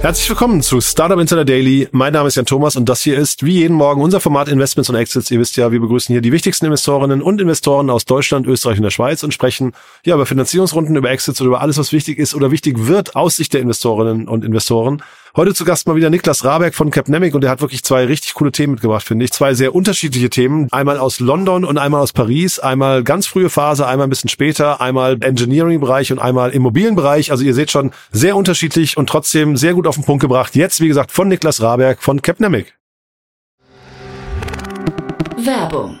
Herzlich willkommen zu Startup Insider Daily. Mein Name ist Jan Thomas und das hier ist wie jeden Morgen unser Format Investments und Exits. Ihr wisst ja, wir begrüßen hier die wichtigsten Investorinnen und Investoren aus Deutschland, Österreich und der Schweiz und sprechen ja über Finanzierungsrunden, über Exits oder über alles, was wichtig ist oder wichtig wird aus Sicht der Investorinnen und Investoren. Heute zu Gast mal wieder Niklas Rabeck von Capnemic und der hat wirklich zwei richtig coole Themen mitgebracht, finde ich. Zwei sehr unterschiedliche Themen. Einmal aus London und einmal aus Paris. Einmal ganz frühe Phase, einmal ein bisschen später. Einmal Engineering-Bereich und einmal Immobilienbereich. Also ihr seht schon, sehr unterschiedlich und trotzdem sehr gut auf den Punkt gebracht. Jetzt, wie gesagt, von Niklas Rabeck von Capnemic. Werbung.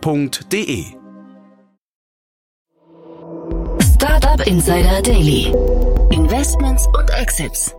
www.startup-insider.de. Startup Insider Daily. Investments und Exits.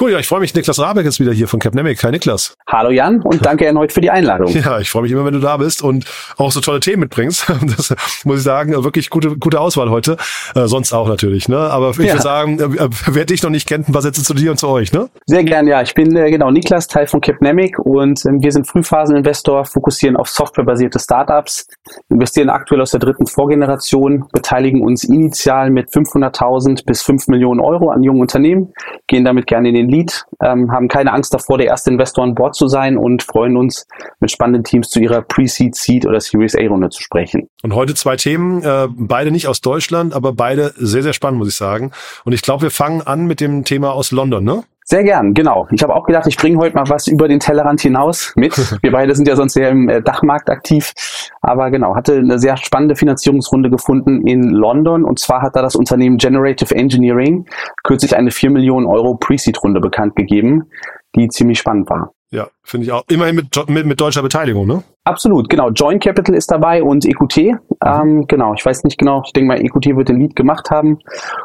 Cool, ja, ich freue mich. Niklas Rabeck ist wieder hier von Capnemic. Hi Niklas. Hallo Jan und danke erneut für die Einladung. Ja, ich freue mich immer, wenn du da bist und auch so tolle Themen mitbringst. Das muss ich sagen, wirklich gute, gute Auswahl heute. Äh, sonst auch natürlich, ne? Aber ich ja. würde sagen, äh, wer dich noch nicht kennt, was jetzt zu dir und zu euch, ne? Sehr gern, ja. Ich bin äh, genau Niklas, Teil von Capnemic und äh, wir sind Frühphaseninvestor, fokussieren auf softwarebasierte Startups, investieren aktuell aus der dritten Vorgeneration, beteiligen uns initial mit 500.000 bis 5 Millionen Euro an jungen Unternehmen, gehen damit gerne in den Lead, ähm, haben keine Angst davor, der erste Investor an Bord zu sein und freuen uns, mit spannenden Teams zu ihrer Pre-Seed, Seed oder Series A-Runde zu sprechen. Und heute zwei Themen, äh, beide nicht aus Deutschland, aber beide sehr, sehr spannend, muss ich sagen. Und ich glaube, wir fangen an mit dem Thema aus London, ne? Sehr gern, genau. Ich habe auch gedacht, ich bringe heute mal was über den Tellerrand hinaus mit. Wir beide sind ja sonst sehr im äh, Dachmarkt aktiv. Aber genau, hatte eine sehr spannende Finanzierungsrunde gefunden in London. Und zwar hat da das Unternehmen Generative Engineering kürzlich eine 4 Millionen Euro Pre-Seed-Runde bekannt gegeben, die ziemlich spannend war. Ja, finde ich auch. Immerhin mit, mit, mit deutscher Beteiligung, ne? Absolut, genau. Joint Capital ist dabei und EQT. Mhm. Ähm, genau, ich weiß nicht genau. Ich denke mal, EQT wird den Lead gemacht haben.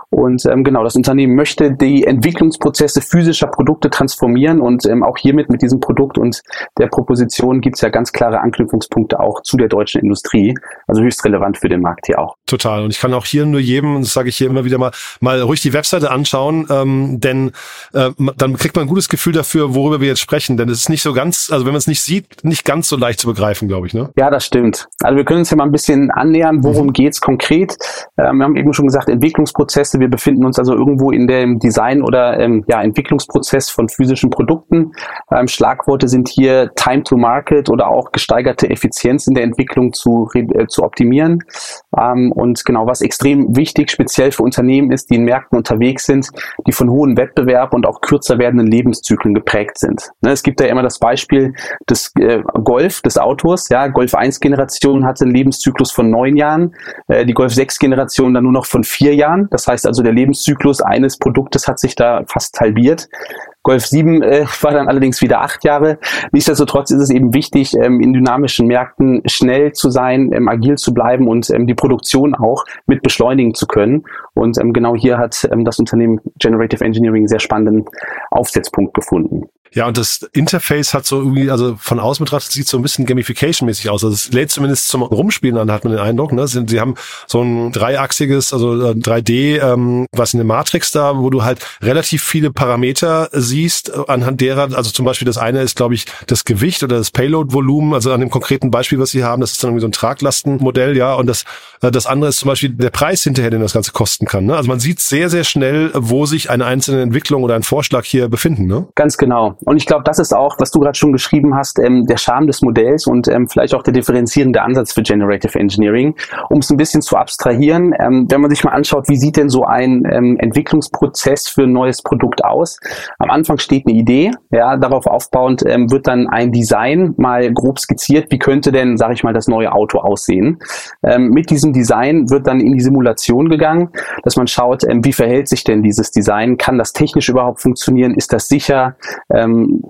Und ähm, genau, das Unternehmen möchte die Entwicklungsprozesse physischer Produkte transformieren und ähm, auch hiermit mit diesem Produkt und der Proposition gibt es ja ganz klare Anknüpfungspunkte auch zu der deutschen Industrie. Also höchst relevant für den Markt hier auch. Total. Und ich kann auch hier nur jedem, das sage ich hier immer wieder mal, mal ruhig die Webseite anschauen, ähm, denn äh, dann kriegt man ein gutes Gefühl dafür, worüber wir jetzt sprechen. Denn es ist nicht so ganz, also wenn man es nicht sieht, nicht ganz so leicht zu begreifen, glaube ich. Ne? Ja, das stimmt. Also wir können uns ja mal ein bisschen annähern, worum mhm. geht's konkret. Ähm, wir haben eben schon gesagt, Entwicklungsprozesse. Wir befinden uns also irgendwo in dem Design- oder ähm, ja, Entwicklungsprozess von physischen Produkten. Ähm, Schlagworte sind hier Time to Market oder auch gesteigerte Effizienz in der Entwicklung zu, äh, zu optimieren. Ähm, und genau, was extrem wichtig, speziell für Unternehmen ist, die in Märkten unterwegs sind, die von hohem Wettbewerb und auch kürzer werdenden Lebenszyklen geprägt sind. Ne, es gibt ja immer das Beispiel des äh, Golf, des Autos. Ja, Golf 1 Generation hatte einen Lebenszyklus von neun Jahren, äh, die Golf 6 Generation dann nur noch von vier Jahren. Das heißt also, der Lebenszyklus eines Produktes hat sich da fast halbiert. Golf 7 äh, war dann allerdings wieder acht Jahre. Nichtsdestotrotz ist es eben wichtig, ähm, in dynamischen Märkten schnell zu sein, ähm, agil zu bleiben und ähm, die Produktion auch mit beschleunigen zu können. Und ähm, genau hier hat ähm, das Unternehmen Generative Engineering sehr spannenden Aufsetzpunkt gefunden. Ja, und das Interface hat so irgendwie, also von außen betrachtet sieht so ein bisschen Gamification-mäßig aus. Also es lädt zumindest zum Rumspielen an, hat man den Eindruck. Ne? Sie, sie haben so ein dreiachsiges, also 3D, äh, ähm, was in der Matrix da, wo du halt relativ viele Parameter siehst, anhand derer, also zum Beispiel das eine ist, glaube ich, das Gewicht oder das Payload-Volumen, also an dem konkreten Beispiel, was sie haben, das ist dann irgendwie so ein Traglastenmodell, ja, und das, äh, das andere ist zum Beispiel der Preis hinterher, den das Ganze kosten kann. Ne? Also man sieht sehr, sehr schnell, wo sich eine einzelne Entwicklung oder ein Vorschlag hier befinden. Ne? Ganz genau. Und ich glaube, das ist auch, was du gerade schon geschrieben hast, ähm, der Charme des Modells und ähm, vielleicht auch der differenzierende Ansatz für Generative Engineering, um es ein bisschen zu abstrahieren. Ähm, wenn man sich mal anschaut, wie sieht denn so ein ähm, Entwicklungsprozess für ein neues Produkt aus? Am Anfang steht eine Idee, ja, darauf aufbauend ähm, wird dann ein Design mal grob skizziert, wie könnte denn, sage ich mal, das neue Auto aussehen. Ähm, mit diesem Design wird dann in die Simulation gegangen, dass man schaut, ähm, wie verhält sich denn dieses Design, kann das technisch überhaupt funktionieren, ist das sicher, ähm,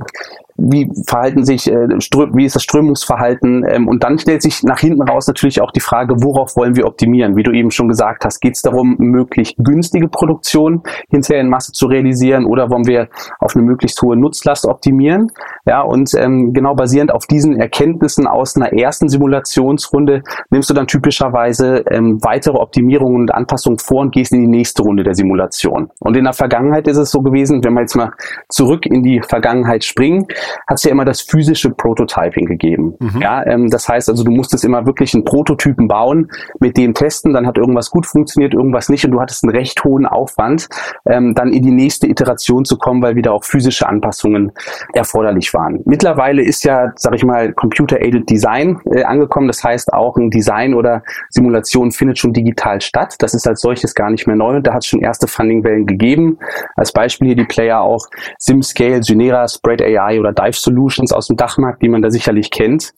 wie verhalten sich, äh, wie ist das Strömungsverhalten ähm, und dann stellt sich nach hinten raus natürlich auch die Frage, worauf wollen wir optimieren? Wie du eben schon gesagt hast, geht es darum, möglichst günstige Produktion hinterher in Masse zu realisieren oder wollen wir auf eine möglichst hohe Nutzlast optimieren? Ja, und ähm, genau basierend auf diesen Erkenntnissen aus einer ersten Simulationsrunde nimmst du dann typischerweise ähm, weitere Optimierungen und Anpassungen vor und gehst in die nächste Runde der Simulation. Und in der Vergangenheit ist es so gewesen, wenn wir jetzt mal zurück in die Vergangenheit springen, hat es ja immer das physische Prototyping gegeben. Mhm. Ja, ähm, das heißt also, du musstest immer wirklich einen Prototypen bauen, mit dem testen, dann hat irgendwas gut funktioniert, irgendwas nicht und du hattest einen recht hohen Aufwand, ähm, dann in die nächste Iteration zu kommen, weil wieder auch physische Anpassungen erforderlich waren. Mittlerweile ist ja, sag ich mal, Computer-Aided Design äh, angekommen. Das heißt, auch ein Design oder Simulation findet schon digital statt. Das ist als solches gar nicht mehr neu und da hat es schon erste Funding-Wellen gegeben. Als Beispiel hier die Player auch SimScale, Synera, Spread AI oder Dive Solutions aus dem Dachmarkt, die man da sicherlich kennt.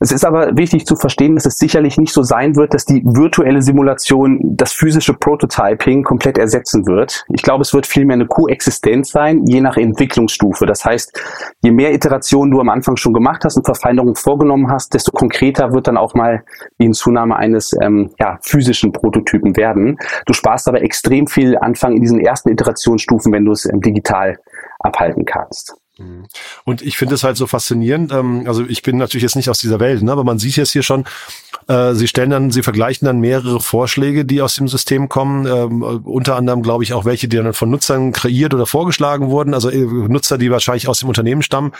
Es ist aber wichtig zu verstehen, dass es sicherlich nicht so sein wird, dass die virtuelle Simulation das physische Prototyping komplett ersetzen wird. Ich glaube, es wird vielmehr eine Koexistenz sein, je nach Entwicklungsstufe. Das heißt, je mehr Iterationen du am Anfang schon gemacht hast und Verfeinerungen vorgenommen hast, desto konkreter wird dann auch mal die Hinzunahme eines ähm, ja, physischen Prototypen werden. Du sparst aber extrem viel Anfang in diesen ersten Iterationsstufen, wenn du es ähm, digital abhalten kannst. Mhm. Und ich finde es halt so faszinierend. Ähm, also ich bin natürlich jetzt nicht aus dieser Welt, ne, aber man sieht jetzt hier schon, äh, sie stellen dann, sie vergleichen dann mehrere Vorschläge, die aus dem System kommen. Ähm, unter anderem glaube ich auch welche, die dann von Nutzern kreiert oder vorgeschlagen wurden. Also äh, Nutzer, die wahrscheinlich aus dem Unternehmen stammen.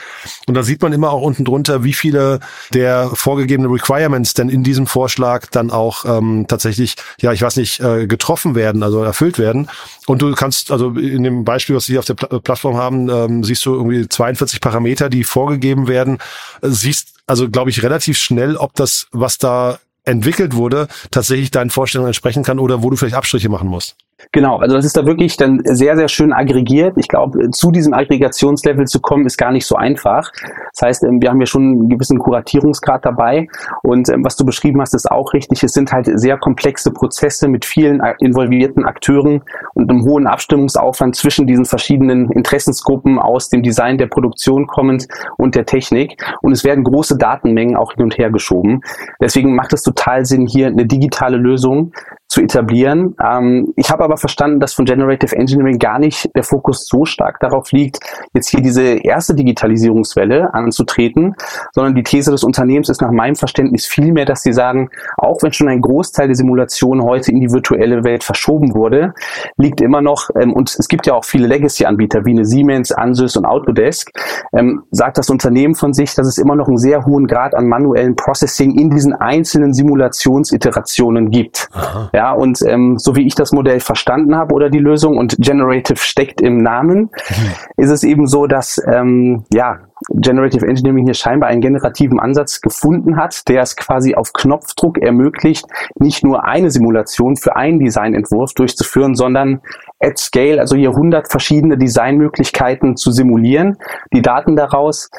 Und da sieht man immer auch unten drunter, wie viele der vorgegebenen Requirements denn in diesem Vorschlag dann auch ähm, tatsächlich, ja, ich weiß nicht, äh, getroffen werden, also erfüllt werden. Und du kannst, also in dem Beispiel, was sie auf der Pl Plattform haben, ähm, siehst du irgendwie 42 Parameter, die vorgegeben werden, siehst also, glaube ich, relativ schnell, ob das, was da entwickelt wurde, tatsächlich deinen Vorstellungen entsprechen kann oder wo du vielleicht Abstriche machen musst. Genau, also das ist da wirklich dann sehr, sehr schön aggregiert. Ich glaube, zu diesem Aggregationslevel zu kommen, ist gar nicht so einfach. Das heißt, ähm, wir haben ja schon einen gewissen Kuratierungsgrad dabei. Und ähm, was du beschrieben hast, ist auch richtig. Es sind halt sehr komplexe Prozesse mit vielen involvierten Akteuren und einem hohen Abstimmungsaufwand zwischen diesen verschiedenen Interessensgruppen aus dem Design der Produktion kommend und der Technik. Und es werden große Datenmengen auch hin und her geschoben. Deswegen macht es total Sinn, hier eine digitale Lösung zu etablieren. Ähm, ich habe aber verstanden, dass von Generative Engineering gar nicht der Fokus so stark darauf liegt, jetzt hier diese erste Digitalisierungswelle anzutreten, sondern die These des Unternehmens ist nach meinem Verständnis vielmehr, dass sie sagen, auch wenn schon ein Großteil der Simulation heute in die virtuelle Welt verschoben wurde, liegt immer noch, ähm, und es gibt ja auch viele Legacy-Anbieter wie eine Siemens, Ansys und Autodesk, ähm, sagt das Unternehmen von sich, dass es immer noch einen sehr hohen Grad an manuellen Processing in diesen einzelnen Simulationsiterationen gibt. Aha. Ja, und ähm, so wie ich das Modell verstanden habe oder die Lösung und Generative steckt im Namen, mhm. ist es eben so, dass ähm, ja Generative Engineering hier scheinbar einen generativen Ansatz gefunden hat, der es quasi auf Knopfdruck ermöglicht, nicht nur eine Simulation für einen Designentwurf durchzuführen, sondern at scale, also hier 100 verschiedene Designmöglichkeiten zu simulieren, die Daten daraus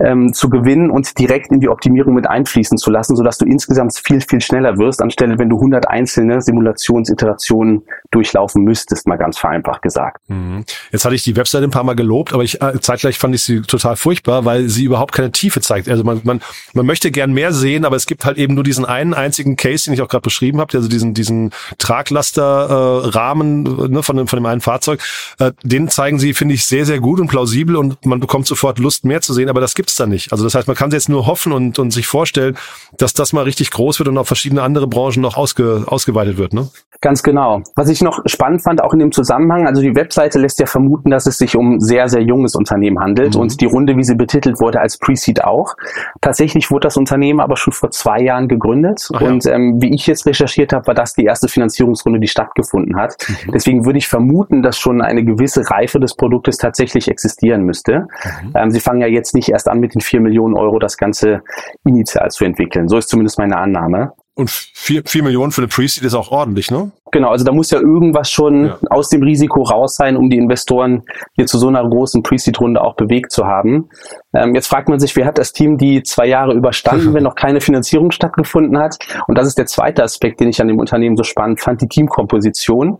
ähm, zu gewinnen und direkt in die Optimierung mit einfließen zu lassen, sodass du insgesamt viel, viel schneller wirst, anstelle wenn du 100 einzelne Simulationsiterationen durchlaufen müsstest, mal ganz vereinfacht gesagt. Mhm. Jetzt hatte ich die Webseite ein paar Mal gelobt, aber ich, äh, zeitgleich fand ich sie total furchtbar, weil sie überhaupt keine Tiefe zeigt. Also man, man, man möchte gern mehr sehen, aber es gibt halt eben nur diesen einen einzigen Case, den ich auch gerade beschrieben habe, also diesen, diesen Traglaster-Rahmen äh, ne, von, dem, von dem einen Fahrzeug. Äh, den zeigen sie, finde ich, sehr, sehr gut und plausibel und man bekommt sofort Lust, mehr zu sehen, aber das gibt's da nicht. Also das heißt, man kann jetzt nur hoffen und, und sich vorstellen, dass das mal richtig groß wird und auf verschiedene andere Branchen noch ausge, ausgeweitet wird. Ne? Ganz genau. Was ich noch spannend fand, auch in dem Zusammenhang, also die Webseite lässt ja vermuten, dass es sich um sehr, sehr junges Unternehmen handelt. Mhm. Und die Runde, wie sie betitelt wurde als Pre-Seed auch. Tatsächlich wurde das Unternehmen aber schon vor zwei Jahren gegründet Ach ja. und ähm, wie ich jetzt recherchiert habe, war das die erste Finanzierungsrunde, die stattgefunden hat. Mhm. Deswegen würde ich vermuten, dass schon eine gewisse Reife des Produktes tatsächlich existieren müsste. Mhm. Ähm, sie fangen ja jetzt nicht erst an, mit den vier Millionen Euro das Ganze initial zu entwickeln. So ist zumindest meine Annahme. Und vier, vier Millionen für eine Pre-Seed ist auch ordentlich, ne? Genau, also da muss ja irgendwas schon Ja. aus dem Risiko raus sein, um die Investoren hier zu so einer großen Pre-Seed-Runde auch bewegt zu haben. Ähm, jetzt fragt man sich, wer hat das Team die zwei Jahre überstanden, wenn noch keine Finanzierung stattgefunden hat? Und das ist der zweite Aspekt, den ich an dem Unternehmen so spannend fand, die Teamkomposition.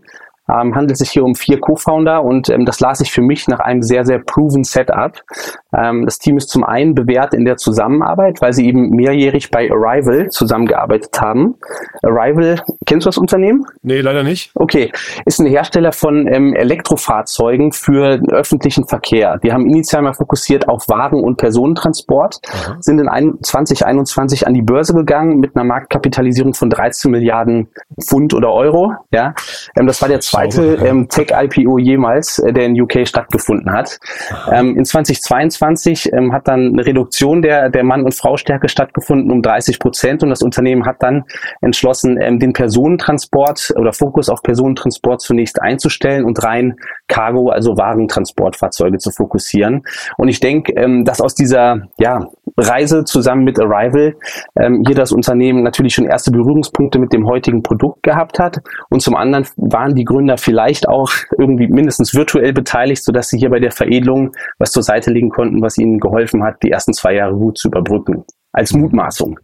Ähm, handelt sich hier um vier Co-Founder und ähm, das las ich für mich nach einem sehr, sehr proven Setup. Ähm, das Team ist zum einen bewährt in der Zusammenarbeit, weil sie eben mehrjährig bei Arrival zusammengearbeitet haben. Arrival, kennst du das Unternehmen? Nee, leider nicht. Okay, ist ein Hersteller von ähm, Elektrofahrzeugen für den öffentlichen Verkehr. Die haben initial mal fokussiert auf Waren- und Personentransport, sind in ein, 2021 an die Börse gegangen mit einer Marktkapitalisierung von 13 Milliarden Pfund oder Euro. Ja, ähm, das war der zweite ähm, Tech-IPO jemals, äh, der in UK stattgefunden hat. Ähm, in 2022 ähm, hat dann eine Reduktion der, der Mann- und Frau-Stärke stattgefunden um 30 Prozent und das Unternehmen hat dann entschlossen, ähm, den Personentransport oder Fokus auf Personentransport zunächst einzustellen und rein Cargo, also Warentransportfahrzeuge zu fokussieren. Und ich denke, ähm, dass aus dieser ja, Reise zusammen mit Arrival ähm, hier das Unternehmen natürlich schon erste Berührungspunkte mit dem heutigen Produkt gehabt hat. Und zum anderen waren die Gründer vielleicht auch irgendwie mindestens virtuell beteiligt, sodass sie hier bei der Veredelung was zur Seite legen konnten, was ihnen geholfen hat, die ersten zwei Jahre gut zu überbrücken. Als Mutmaßung.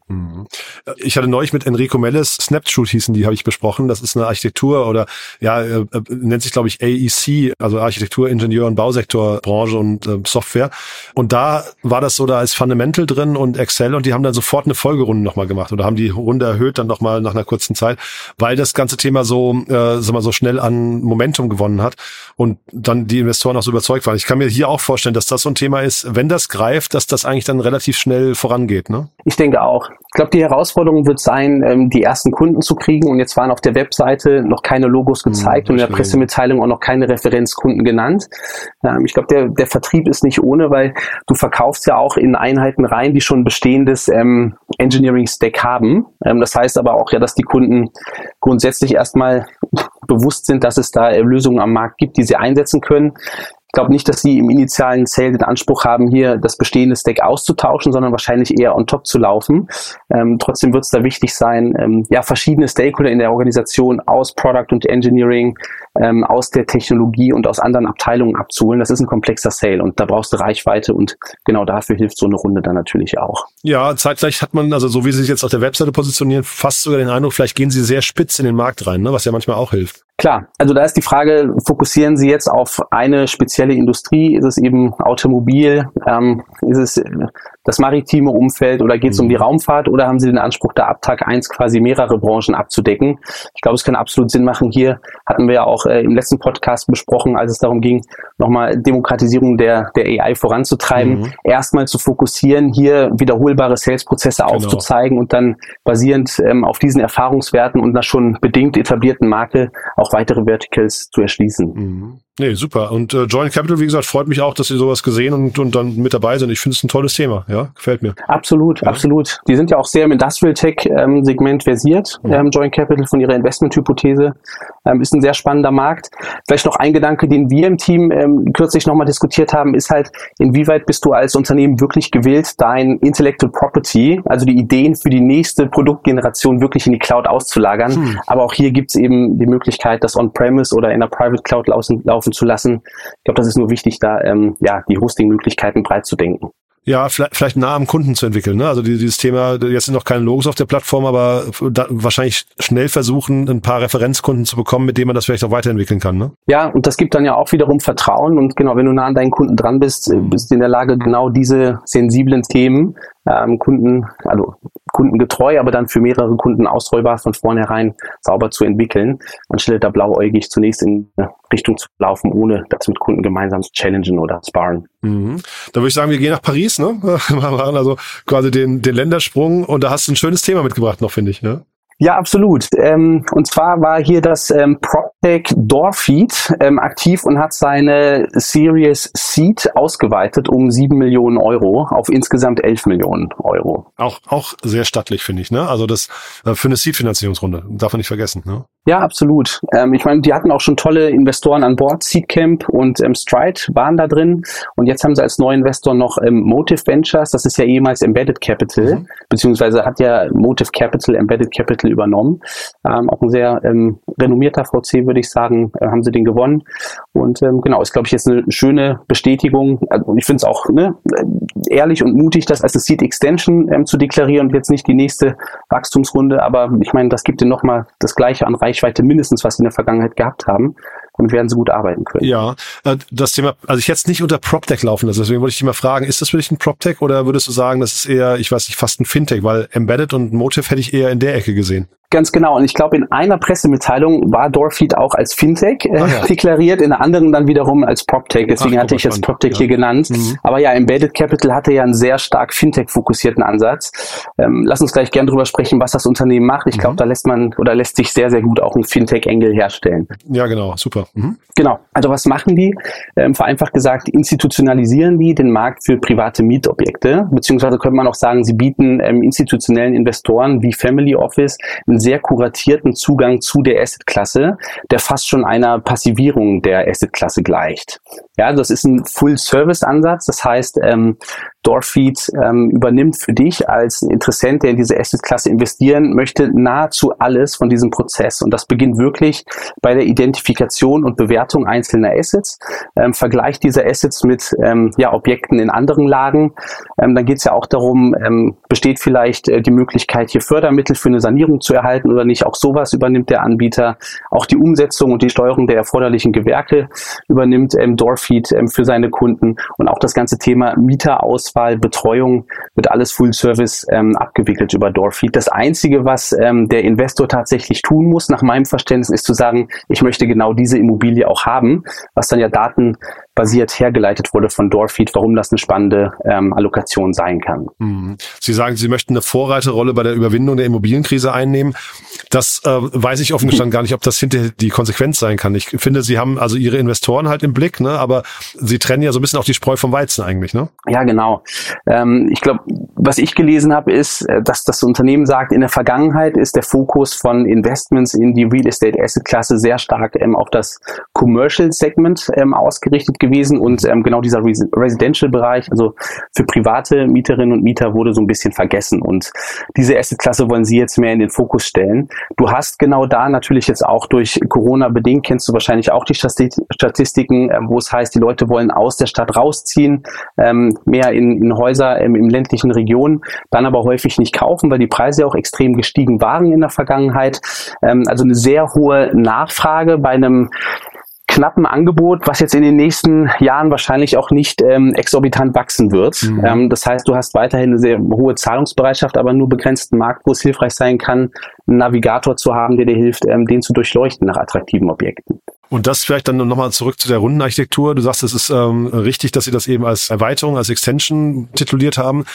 Ich hatte neulich mit Enrico Melles, Snapshoot hießen die, habe ich besprochen. Das ist eine Architektur oder ja, äh, äh, nennt sich, glaube ich, AEC, also Architektur, Ingenieur- und Bausektor, Branche und äh, Software. Und da war das so, da ist Fundamental drin und Excel und die haben dann sofort eine Folgerunde nochmal gemacht oder haben die Runde erhöht dann nochmal nach einer kurzen Zeit, weil das ganze Thema so, äh, sag mal, so schnell an Momentum gewonnen hat und dann die Investoren auch so überzeugt waren. Ich kann mir hier auch vorstellen, dass das so ein Thema ist, wenn das greift, dass das eigentlich dann relativ schnell vorangeht, ne? Ich denke auch. Ich glaube, die Herausforderung wird sein, ähm, die ersten Kunden zu kriegen. Und jetzt waren auf der Webseite noch keine Logos gezeigt Hm, und in der. Pressemitteilung auch noch keine Referenzkunden genannt. Ähm, ich glaube, der, der Vertrieb ist nicht ohne, weil du verkaufst ja auch in Einheiten rein, die schon bestehendes ähm, Engineering-Stack haben. Ähm, das heißt aber auch ja, dass die Kunden grundsätzlich erstmal bewusst sind, dass es da Lösungen am Markt gibt, die sie einsetzen können. Ich glaube nicht, dass sie im initialen Sale den Anspruch haben, hier das bestehende Stack auszutauschen, sondern wahrscheinlich eher on top zu laufen. Ähm, trotzdem wird es da wichtig sein, ähm, ja, verschiedene Stakeholder in der Organisation aus Product und Engineering, ähm, aus der Technologie und aus anderen Abteilungen abzuholen. Das ist ein komplexer Sale und da brauchst du Reichweite und genau dafür hilft so eine Runde dann natürlich auch. Ja, zeitgleich hat man, also so wie sie sich jetzt auf der Webseite positionieren, fast sogar den Eindruck, vielleicht gehen sie sehr spitz in den Markt rein, ne? was ja manchmal auch hilft. Klar, also da ist die Frage, fokussieren Sie jetzt auf eine spezielle Industrie? Ist es eben Automobil? Ähm, ist es äh, das maritime Umfeld oder geht es um die Raumfahrt oder haben Sie den Anspruch, da ab Tag eins quasi mehrere Branchen abzudecken? Ich glaube, es kann absolut Sinn machen. Hier hatten wir ja auch äh, im letzten Podcast besprochen, als es darum ging, nochmal Demokratisierung der, der AI voranzutreiben, Mhm. erstmal zu fokussieren, hier wiederholbare Sales-Prozesse Genau. aufzuzeigen und dann basierend ähm, auf diesen Erfahrungswerten und einer schon bedingt etablierten Marke auch weitere Verticals zu erschließen. Mhm. Nee, super. Und äh, Joint Capital, wie gesagt, freut mich auch, dass Sie sowas gesehen und, und dann mit dabei sind. Ich finde es ein tolles Thema. Ja, gefällt mir. Absolut, Ja. absolut. Die sind ja auch sehr im Industrial Tech ähm, Segment versiert. Mhm. Ähm, Joint Capital von ihrer Investmenthypothese ähm, ist ein sehr spannender Markt. Vielleicht noch ein Gedanke, den wir im Team ähm, kürzlich nochmal diskutiert haben, ist halt, inwieweit bist du als Unternehmen wirklich gewillt, dein Intellectual Property, also die Ideen für die nächste Produktgeneration wirklich in die Cloud auszulagern. Hm. Aber auch hier gibt es eben die Möglichkeit, das on-premise oder in der Private Cloud laufen, laufen zu lassen. Ich glaube, das ist nur wichtig, da ähm, ja die Hosting-Möglichkeiten breit zu denken. Ja, vielleicht, vielleicht nah am Kunden zu entwickeln. Ne? Also die- dieses Thema, jetzt sind noch keine Logos auf der Plattform, aber da, wahrscheinlich schnell versuchen, ein paar Referenzkunden zu bekommen, mit denen man das vielleicht auch weiterentwickeln kann. Ne? Ja, und das gibt dann ja auch wiederum Vertrauen. Und genau, wenn du nah an deinen Kunden dran bist, bist du in der Lage, genau diese sensiblen Themen, ähm, Kunden, also kundengetreu, aber dann für mehrere Kunden ausrollbar von vornherein sauber zu entwickeln, anstelle da blauäugig zunächst in eine Richtung zu laufen, ohne das mit Kunden gemeinsam zu challengen oder sparen. Mhm. Da würde ich sagen, wir gehen nach Paris, ne? Wir machen also quasi den, den Ländersprung und da hast du ein schönes Thema mitgebracht noch, finde ich. Ne? Ja, absolut. Ähm, und zwar war hier das ähm, PropTech PropTech Doorfeed ähm, aktiv und hat seine Series Seed ausgeweitet um sieben Millionen Euro auf insgesamt elf Millionen Euro. Auch, auch sehr stattlich, finde ich, ne? Also das äh, für eine Seed-Finanzierungsrunde, darf man nicht vergessen, ne? Ja, absolut. Ähm, ich meine, die hatten auch schon tolle Investoren an Bord. Seedcamp und ähm, Stride waren da drin. Und jetzt haben sie als neuen Investor noch ähm, Motive Ventures. Das ist ja ehemals Embedded Capital, mhm. beziehungsweise hat ja Motive Capital Embedded Capital übernommen. Ähm, auch ein sehr ähm, renommierter VC, würde ich sagen, äh, haben sie den gewonnen. Und ähm, genau, ist, glaube ich, jetzt eine schöne Bestätigung. Also, ich finde es auch ne, ehrlich und mutig, das als eine Seed Extension ähm, zu deklarieren und jetzt nicht die nächste Wachstumsrunde. Aber ich meine, das gibt dir nochmal das Gleiche an Reichweite mindestens, was sie in der Vergangenheit gehabt haben. Damit werden sie gut arbeiten können. Ja, äh, das Thema, also ich jetzt nicht unter PropTech laufen lassen, deswegen wollte ich dich mal fragen, ist das für dich ein PropTech oder würdest du sagen, das ist eher, ich weiß nicht, fast ein Fintech, weil Embedded und Motive hätte ich eher in der Ecke gesehen. Ganz genau. Und ich glaube, in einer Pressemitteilung war Doorfeed auch als Fintech äh, ja. deklariert, in der anderen dann wiederum als PropTech. Deswegen Ach, hatte ich jetzt PropTech ja. hier genannt. Mhm. Aber ja, Embedded Capital hatte ja einen sehr stark Fintech-fokussierten Ansatz. Ähm, lass uns gleich gern drüber sprechen, was das Unternehmen macht. Ich glaube, mhm. da lässt man oder lässt sich sehr, sehr gut auch ein Fintech-Engel herstellen. Ja, genau. Super. Mhm. Genau. Also was machen die? Ähm, vereinfacht gesagt, institutionalisieren die den Markt für private Mietobjekte. Beziehungsweise könnte man auch sagen, sie bieten ähm, institutionellen Investoren wie Family Office einen sehr kuratierten Zugang zu der Asset-Klasse, der fast schon einer Passivierung der Asset-Klasse gleicht. Ja, das ist ein Full-Service-Ansatz. Das heißt, ähm, Doorfeed ähm, übernimmt für dich als Interessent, der in diese Asset-Klasse investieren möchte, nahezu alles von diesem Prozess. Und das beginnt wirklich bei der Identifikation und Bewertung einzelner Assets, ähm, Vergleich dieser Assets mit ähm, ja, Objekten in anderen Lagen. Ähm, dann geht es ja auch darum, ähm, besteht vielleicht äh, die Möglichkeit, hier Fördermittel für eine Sanierung zu erhalten oder nicht. Auch sowas übernimmt der Anbieter. Auch die Umsetzung und die Steuerung der erforderlichen Gewerke übernimmt ähm, Doorfeed ähm, für seine Kunden. Und auch das ganze Thema Mieterauswahl Auswahl, Betreuung wird alles Full Service ähm, abgewickelt über Doorfeed. Das Einzige, was ähm, der Investor tatsächlich tun muss, nach meinem Verständnis, ist zu sagen, ich möchte genau diese Immobilie auch haben, was dann ja datenbasiert hergeleitet wurde von Doorfeed, warum das eine spannende ähm, Allokation sein kann. Mhm. Sie sagen, Sie möchten eine Vorreiterrolle bei der Überwindung der Immobilienkrise einnehmen. Das äh, weiß ich offen gestanden gar nicht, ob das hinterher die Konsequenz sein kann. Ich finde, Sie haben also Ihre Investoren halt im Blick, ne? aber Sie trennen ja so ein bisschen auch die Spreu vom Weizen eigentlich. Ne? Ja, genau. Ähm, ich glaube, was ich gelesen habe, ist, äh, dass das Unternehmen sagt, in der Vergangenheit ist der Fokus von Investments in die Real Estate Asset Klasse sehr stark ähm, auf das Commercial Segment ähm, ausgerichtet gewesen und ähm, genau dieser Res Residential Bereich, also für private Mieterinnen und Mieter wurde so ein bisschen vergessen und diese Asset Klasse wollen sie jetzt mehr in den Fokus stellen. Du hast genau da natürlich jetzt auch durch Corona bedingt, kennst du wahrscheinlich auch die Statistiken, äh, wo es heißt, die Leute wollen aus der Stadt rausziehen, ähm, mehr in in, Häuser ähm, im ländlichen Regionen, dann aber häufig nicht kaufen, weil die Preise auch extrem gestiegen waren in der Vergangenheit. Ähm, also eine sehr hohe Nachfrage bei einem knappen Angebot, was jetzt in den nächsten Jahren wahrscheinlich auch nicht ähm, exorbitant wachsen wird. Mhm. Ähm, das heißt, du hast weiterhin eine sehr hohe Zahlungsbereitschaft, aber nur begrenzten Markt, wo es hilfreich sein kann, einen Navigator zu haben, der dir hilft, ähm, den zu durchleuchten nach attraktiven Objekten. Und das vielleicht dann nochmal zurück zu der Rundenarchitektur. Du sagst, es ist ähm, richtig, dass Sie das eben als Erweiterung, als Extension tituliert haben.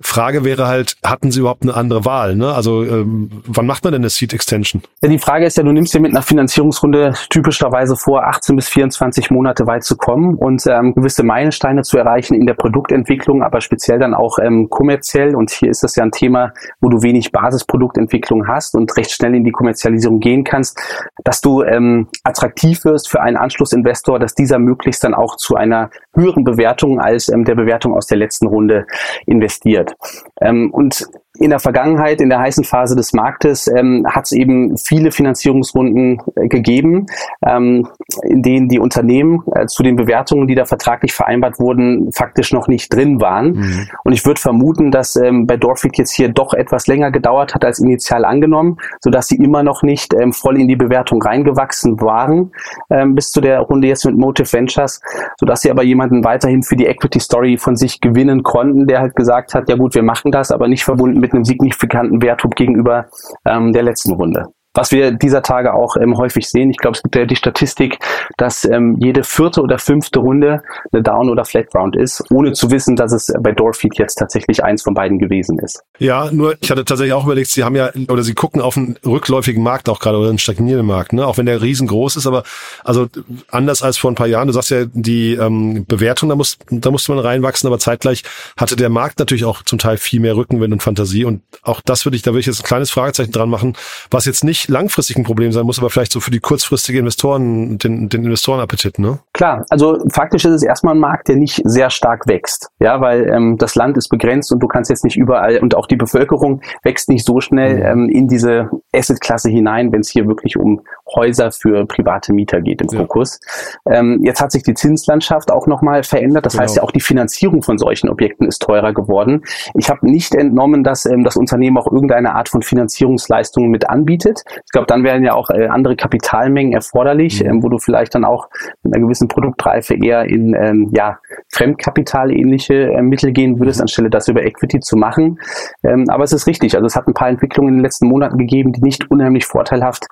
Frage wäre halt, hatten Sie überhaupt eine andere Wahl? Ne? Also ähm, wann macht man denn eine Seed Extension? Ja, die Frage ist ja, du nimmst dir mit einer Finanzierungsrunde typischerweise vor, 18 bis 24 Monate weit zu kommen und ähm, gewisse Meilensteine zu erreichen in der Produktentwicklung, aber speziell dann auch ähm, kommerziell. Und hier ist das ja ein Thema, wo du wenig Basisproduktentwicklung hast und recht schnell in die Kommerzialisierung gehen kannst, dass du ähm, attraktiv attraktiv für einen Anschlussinvestor, dass dieser möglichst dann auch zu einer höheren Bewertung als ähm, der Bewertung aus der letzten Runde investiert. Ähm, und in der Vergangenheit, in der heißen Phase des Marktes, ähm, hat es eben viele Finanzierungsrunden äh, gegeben, ähm, in denen die Unternehmen äh, zu den Bewertungen, die da vertraglich vereinbart wurden, faktisch noch nicht drin waren. Mhm. Und ich würde vermuten, dass ähm, bei Dorfit jetzt hier doch etwas länger gedauert hat als initial angenommen, sodass sie immer noch nicht ähm, voll in die Bewertung reingewachsen waren ähm, bis zu der Runde jetzt mit Motive Ventures, sodass sie aber jemanden weiterhin für die Equity Story von sich gewinnen konnten, der halt gesagt hat, ja gut, wir machen das, aber nicht verbunden mit einem signifikanten Werthub gegenüber ähm, der letzten Runde. Was wir dieser Tage auch ähm, häufig sehen. Ich glaube, es gibt ja die Statistik, dass ähm, jede vierte oder fünfte Runde eine Down- oder Flat-Round ist, ohne zu wissen, dass es bei Doorfeed jetzt tatsächlich eins von beiden gewesen ist. Ja, nur ich hatte tatsächlich auch überlegt, Sie haben ja, oder Sie gucken auf einen rückläufigen Markt auch gerade oder einen stagnierenden Markt, ne? auch wenn der riesengroß ist, aber also anders als vor ein paar Jahren, du sagst ja, die ähm, Bewertung, da, muss, da musste man reinwachsen, aber zeitgleich hatte der Markt natürlich auch zum Teil viel mehr Rückenwind und Fantasie und auch das würde ich, da würde ich jetzt ein kleines Fragezeichen dran machen, was jetzt nicht langfristig ein Problem sein muss, aber vielleicht so für die kurzfristige Investoren, den, den Investorenappetit, ne? Klar, also faktisch ist es erstmal ein Markt, der nicht sehr stark wächst, ja, weil ähm, das Land ist begrenzt und du kannst jetzt nicht überall und auch die Bevölkerung wächst nicht so schnell mhm. ähm, in diese Assetklasse hinein, wenn es hier wirklich um Häuser für private Mieter geht im ja. Fokus. Ähm, jetzt hat sich die Zinslandschaft auch nochmal verändert. Das genau. heißt ja auch die Finanzierung von solchen Objekten ist teurer geworden. Ich habe nicht entnommen, dass ähm, das Unternehmen auch irgendeine Art von Finanzierungsleistungen mit anbietet. Ich glaube, dann wären ja auch äh, andere Kapitalmengen erforderlich, mhm. ähm, wo du vielleicht dann auch mit einer gewissen Produktreife eher in ähm, ja, Fremdkapitalähnliche äh, Mittel gehen würdest, mhm. anstelle das über Equity zu machen. Ähm, aber es ist richtig. Also es hat ein paar Entwicklungen in den letzten Monaten gegeben, die nicht unheimlich vorteilhaft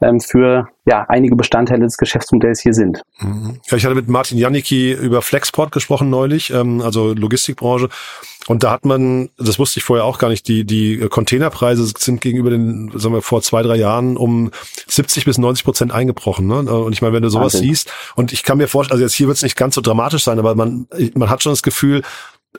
ähm, für für ja, einige Bestandteile des Geschäftsmodells hier sind. Mhm. Ja, ich hatte mit Martin Janicki über Flexport gesprochen neulich, ähm, also Logistikbranche. Und da hat man, das wusste ich vorher auch gar nicht, die, die Containerpreise sind gegenüber den, sagen wir, vor zwei, drei Jahren um 70 bis 90 Prozent eingebrochen. Ne? Und ich meine, wenn du sowas Wahnsinn. siehst, und ich kann mir vorstellen, also jetzt hier wird es nicht ganz so dramatisch sein, aber man, man hat schon das Gefühl,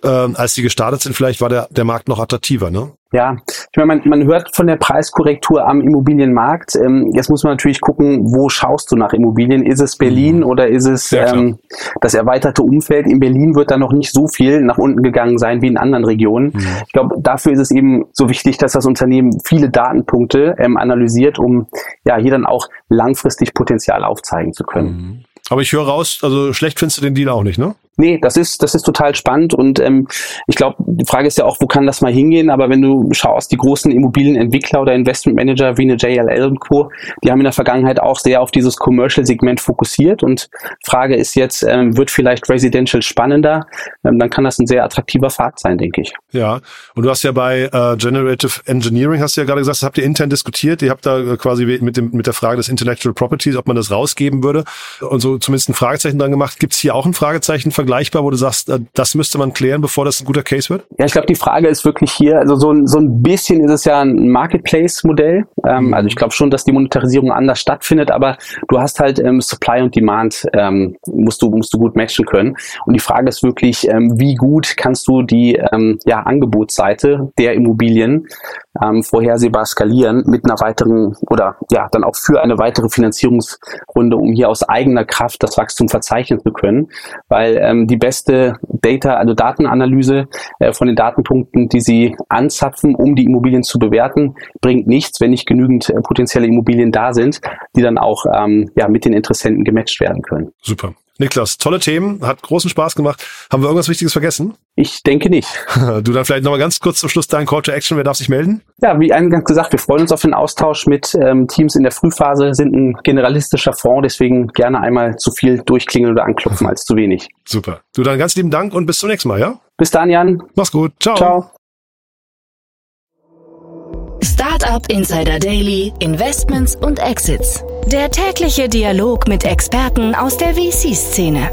äh, als die gestartet sind, vielleicht war der, der Markt noch attraktiver, ne? Ja, ich meine, man, man hört von der Preiskorrektur am Immobilienmarkt. Ähm, jetzt muss man natürlich gucken, wo schaust du nach Immobilien? Ist es Berlin mhm. oder ist es ähm, das erweiterte Umfeld? In Berlin wird da noch nicht so viel nach unten gegangen sein wie in anderen Regionen. Mhm. Ich glaube, dafür ist es eben so wichtig, dass das Unternehmen viele Datenpunkte ähm, analysiert, um ja hier dann auch langfristig Potenzial aufzeigen zu können. Mhm. Aber ich höre raus, also schlecht findest du den Deal auch nicht, ne? Nee, das ist, das ist total spannend und ähm, ich glaube, die Frage ist ja auch, wo kann das mal hingehen, aber wenn du schaust, die großen Immobilienentwickler oder Investmentmanager wie eine JLL und Co., die haben in der Vergangenheit auch sehr auf dieses Commercial-Segment fokussiert und Frage ist jetzt, ähm, wird vielleicht Residential spannender, ähm, dann kann das ein sehr attraktiver Pfad sein, denke ich. Ja, und du hast ja bei äh, Generative Engineering, hast du ja gerade gesagt, das habt ihr intern diskutiert, ihr habt da quasi mit, dem, mit der Frage des Intellectual Properties, ob man das rausgeben würde und so zumindest ein Fragezeichen dran gemacht. Gibt es hier auch ein Fragezeichen vergleichbar, wo du sagst, äh, das müsste man klären, bevor das ein guter Case wird? Ja, ich glaube, die Frage ist wirklich hier, also so, ein so ein bisschen ist es ja ein Marketplace-Modell. Ähm, mhm. Also ich glaube schon, dass die Monetarisierung anders stattfindet, aber du hast halt ähm, Supply und Demand, ähm, musst, du, musst du gut matchen können. Und die Frage ist wirklich, ähm, wie gut kannst du die ähm, ja, Angebotsseite der Immobilien ähm, vorhersehbar skalieren mit einer weiteren oder ja, dann auch für eine weitere Finanzierungsrunde, um hier aus eigener Kraft das Wachstum verzeichnen zu können. Weil ähm, die beste Data, also Datenanalyse äh, von den Datenpunkten, die sie anzapfen, um die Immobilien zu bewerten, bringt nichts, wenn nicht genügend äh, potenzielle Immobilien da sind, die dann auch ähm, ja, mit den Interessenten gematcht werden können. Super. Niklas, tolle Themen, hat großen Spaß gemacht. Haben wir irgendwas Wichtiges vergessen? Ich denke nicht. Du dann vielleicht nochmal ganz kurz zum Schluss dein Call to Action, wer darf sich melden? Ja, wie eingangs gesagt, wir freuen uns auf den Austausch mit ähm, Teams in der Frühphase, sind ein generalistischer Fonds, deswegen gerne einmal zu viel durchklingeln oder anklopfen als zu wenig. Super. Du dann ganz lieben Dank und bis zum nächsten Mal, ja? Bis dann, Jan. Mach's gut. Ciao. Ciao. Startup Insider Daily, Investments und Exits. Der tägliche Dialog mit Experten aus der VC-Szene.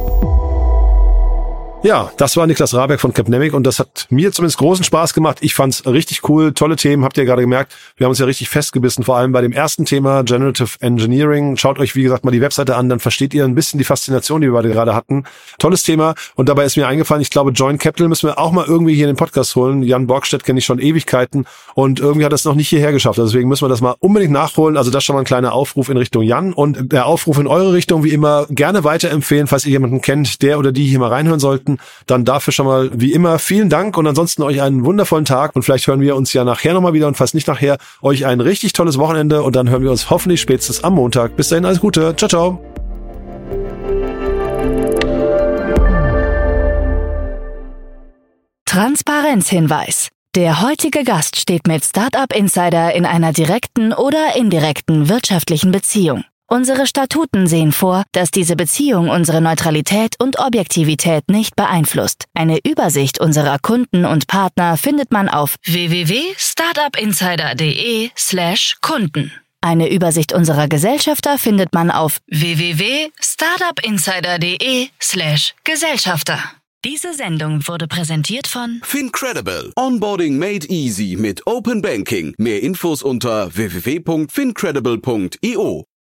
Ja, das war Niklas Rabeck von Capnemic und das hat mir zumindest großen Spaß gemacht. Ich fand's richtig cool, tolle Themen, habt ihr gerade gemerkt. Wir haben uns ja richtig festgebissen, vor allem bei dem ersten Thema Generative Engineering. Schaut euch, wie gesagt, mal die Webseite an, dann versteht ihr ein bisschen die Faszination, die wir gerade hatten. Tolles Thema und dabei ist mir eingefallen, ich glaube, Joint Capital müssen wir auch mal irgendwie hier in den Podcast holen. Jan Borgstedt kenne ich schon Ewigkeiten und irgendwie hat es noch nicht hierher geschafft. Also deswegen müssen wir das mal unbedingt nachholen. Also das schon mal ein kleiner Aufruf in Richtung Jan und der Aufruf in eure Richtung, wie immer, gerne weiterempfehlen, falls ihr jemanden kennt, der oder die hier mal reinhören sollten. Dann dafür schon mal wie immer vielen Dank und ansonsten euch einen wundervollen Tag und vielleicht hören wir uns ja nachher nochmal wieder und falls nicht nachher, euch ein richtig tolles Wochenende und dann hören wir uns hoffentlich spätestens am Montag. Bis dahin alles Gute. Ciao, ciao. Transparenzhinweis. Der heutige Gast steht mit Startup Insider in einer direkten oder indirekten wirtschaftlichen Beziehung. Unsere Statuten sehen vor, dass diese Beziehung unsere Neutralität und Objektivität nicht beeinflusst. Eine Übersicht unserer Kunden und Partner findet man auf www.startupinsider.de slash Kunden. Eine Übersicht unserer Gesellschafter findet man auf www.startupinsider.de slash Gesellschafter. Diese Sendung wurde präsentiert von Fincredible. Onboarding made easy mit Open Banking. Mehr Infos unter www.fincredible.io.